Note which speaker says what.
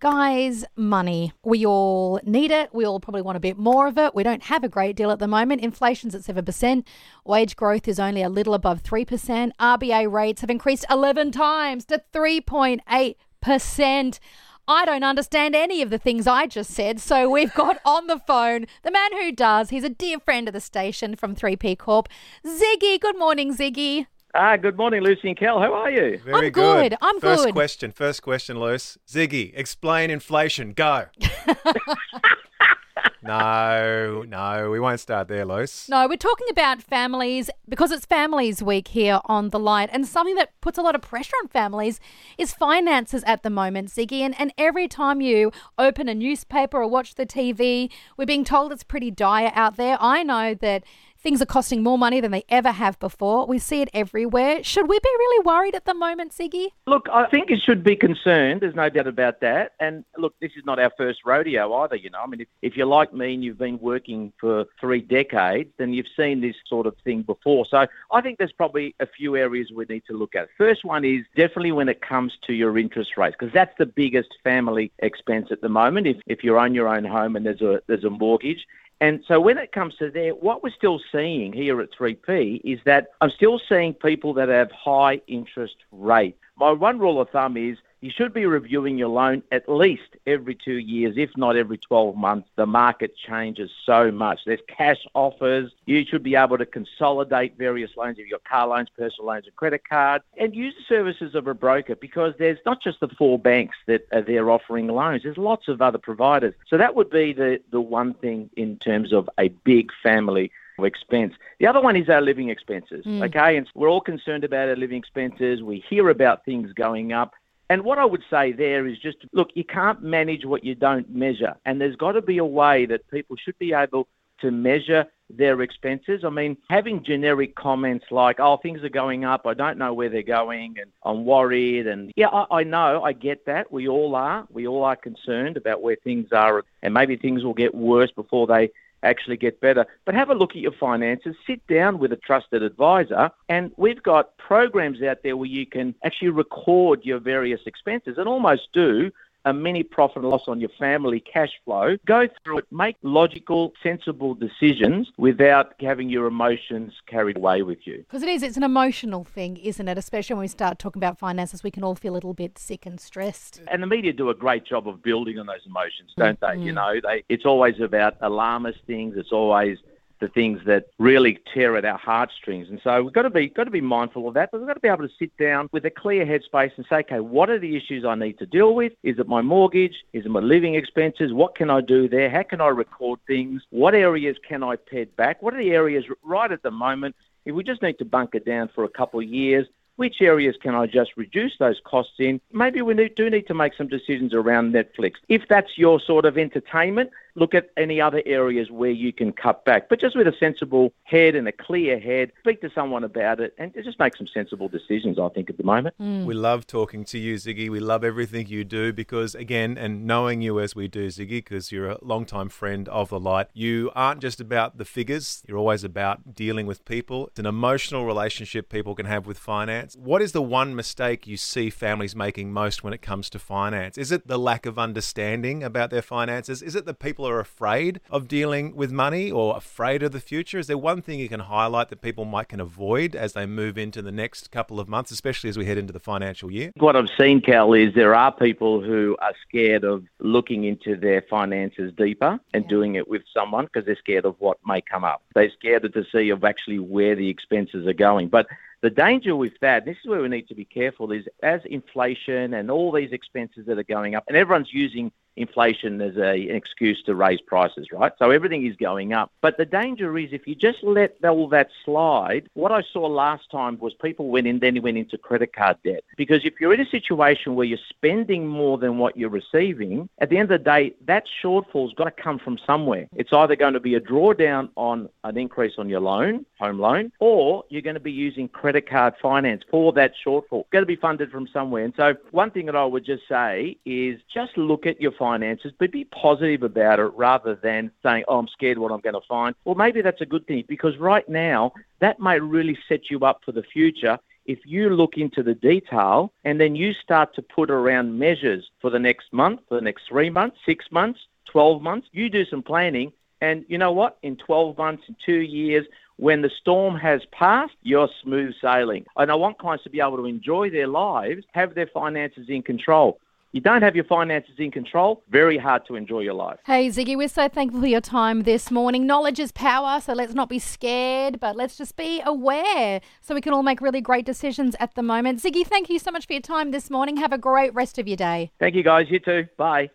Speaker 1: Guys, money. We all need it. We all probably want a bit more of it. We don't have a great deal at the moment. Inflation's at 7%. Wage growth is only a little above 3%. RBA rates have increased 11 times to 3.8%. I don't understand any of the things I just said, so we've got on the phone the man who does. He's a dear friend of the station from 3P Corp. Ziggy, good morning, Ziggy.
Speaker 2: Ah, good morning, Lucy and Kel. How are you?
Speaker 1: I'm good. I'm
Speaker 3: first
Speaker 1: good.
Speaker 3: question. First question, Luce. Ziggy, explain inflation. Go. no, no, we won't start there, Luce.
Speaker 1: No, we're talking about families because it's Families Week here on The Light, and something that puts a lot of pressure on families is finances at the moment, Ziggy. And, and every time you open a newspaper or watch the TV, we're being told it's pretty dire out there. I know that things are costing more money than they ever have before. We see it everywhere. Should we be really worried at the moment, Ziggy?
Speaker 2: Look, I think it should be concerned. There's no doubt about that. And look, this is not our first rodeo either. You know, I mean, if, if you're like me and you've been working for three decades, then you've seen this sort of thing before. So I think there's probably a few areas we need to look at. First one is definitely when it comes to your interest rates, because that's the biggest family expense at the moment. If if you own your own home and there's a there's a mortgage, and so when it comes to there, what we're still seeing here at 3P is that I'm still seeing people that have high interest rate. My one rule of thumb is you should be reviewing your loan at least every two years, if not every 12 months. The market changes so much. There's cash offers. You should be able to consolidate various loans. You've got car loans, personal loans, and credit cards, and use the services of a broker because there's not just the four banks that are there offering loans. There's lots of other providers. So that would be the, the one thing in terms of a big family expense. The other one is our living expenses. Mm. Okay, and we're all concerned about our living expenses. We hear about things going up. And what I would say there is just look, you can't manage what you don't measure. And there's got to be a way that people should be able to measure their expenses. I mean, having generic comments like, oh, things are going up, I don't know where they're going, and I'm worried. And yeah, I, I know, I get that. We all are. We all are concerned about where things are, and maybe things will get worse before they actually get better. But have a look at your finances, sit down with a trusted advisor, and we've got programs out there where you can actually record your various expenses and almost do a mini profit and loss on your family cash flow. Go through it, make logical, sensible decisions without having your emotions carried away with you.
Speaker 1: Because it is, it's an emotional thing, isn't it? Especially when we start talking about finances, we can all feel a little bit sick and stressed.
Speaker 2: And the media do a great job of building on those emotions, don't they? You mm-hmm. know, they it's always about alarmist things. It's always the things that really tear at our heartstrings. And so we've got to be got to be mindful of that. But we've got to be able to sit down with a clear headspace and say, okay, what are the issues I need to deal with? Is it my mortgage? Is it my living expenses? What can I do there? How can I record things? What areas can I pad back? What are the areas right at the moment? If we just need to bunker down for a couple of years, which areas can I just reduce those costs in? Maybe we do need to make some decisions around Netflix. If that's your sort of entertainment, look at any other areas where you can cut back. But just with a sensible head and a clear head, speak to someone about it and just make some sensible decisions, I think, at the moment. Hmm.
Speaker 3: We love talking to you, Ziggy. We love everything you do because, again, and knowing you as we do, Ziggy, because you're a longtime friend of the light, you aren't just about the figures, you're always about dealing with people. It's an emotional relationship people can have with finance. What is the one mistake you see families making most when it comes to finance? Is it the lack of understanding about their finances? Is it that people are afraid of dealing with money or afraid of the future? Is there one thing you can highlight that people might can avoid as they move into the next couple of months, especially as we head into the financial year?
Speaker 2: What I've seen, Cal, is there are people who are scared of looking into their finances deeper and doing it with someone because they're scared of what may come up. They're scared to see of actually where the expenses are going. But the danger with that, this is where we need to be careful, is as inflation and all these expenses that are going up, and everyone's using inflation as a, an excuse to raise prices, right? So everything is going up. But the danger is if you just let all that slide, what I saw last time was people went in, then went into credit card debt. Because if you're in a situation where you're spending more than what you're receiving, at the end of the day, that shortfall's got to come from somewhere. It's either going to be a drawdown on an increase on your loan, home loan, or you're going to be using credit card finance for that shortfall. Got to be funded from somewhere. And so one thing that I would just say is just look at your finances, but be positive about it rather than saying, oh, I'm scared what I'm going to find. Well, maybe that's a good thing because right now that may really set you up for the future if you look into the detail and then you start to put around measures for the next month, for the next three months, six months, 12 months, you do some planning. And you know what? In 12 months, in two years, when the storm has passed, you're smooth sailing. And I want clients to be able to enjoy their lives, have their finances in control. You don't have your finances in control, very hard to enjoy your life.
Speaker 1: Hey, Ziggy, we're so thankful for your time this morning. Knowledge is power, so let's not be scared, but let's just be aware so we can all make really great decisions at the moment. Ziggy, thank you so much for your time this morning. Have a great rest of your day.
Speaker 2: Thank you, guys. You too. Bye.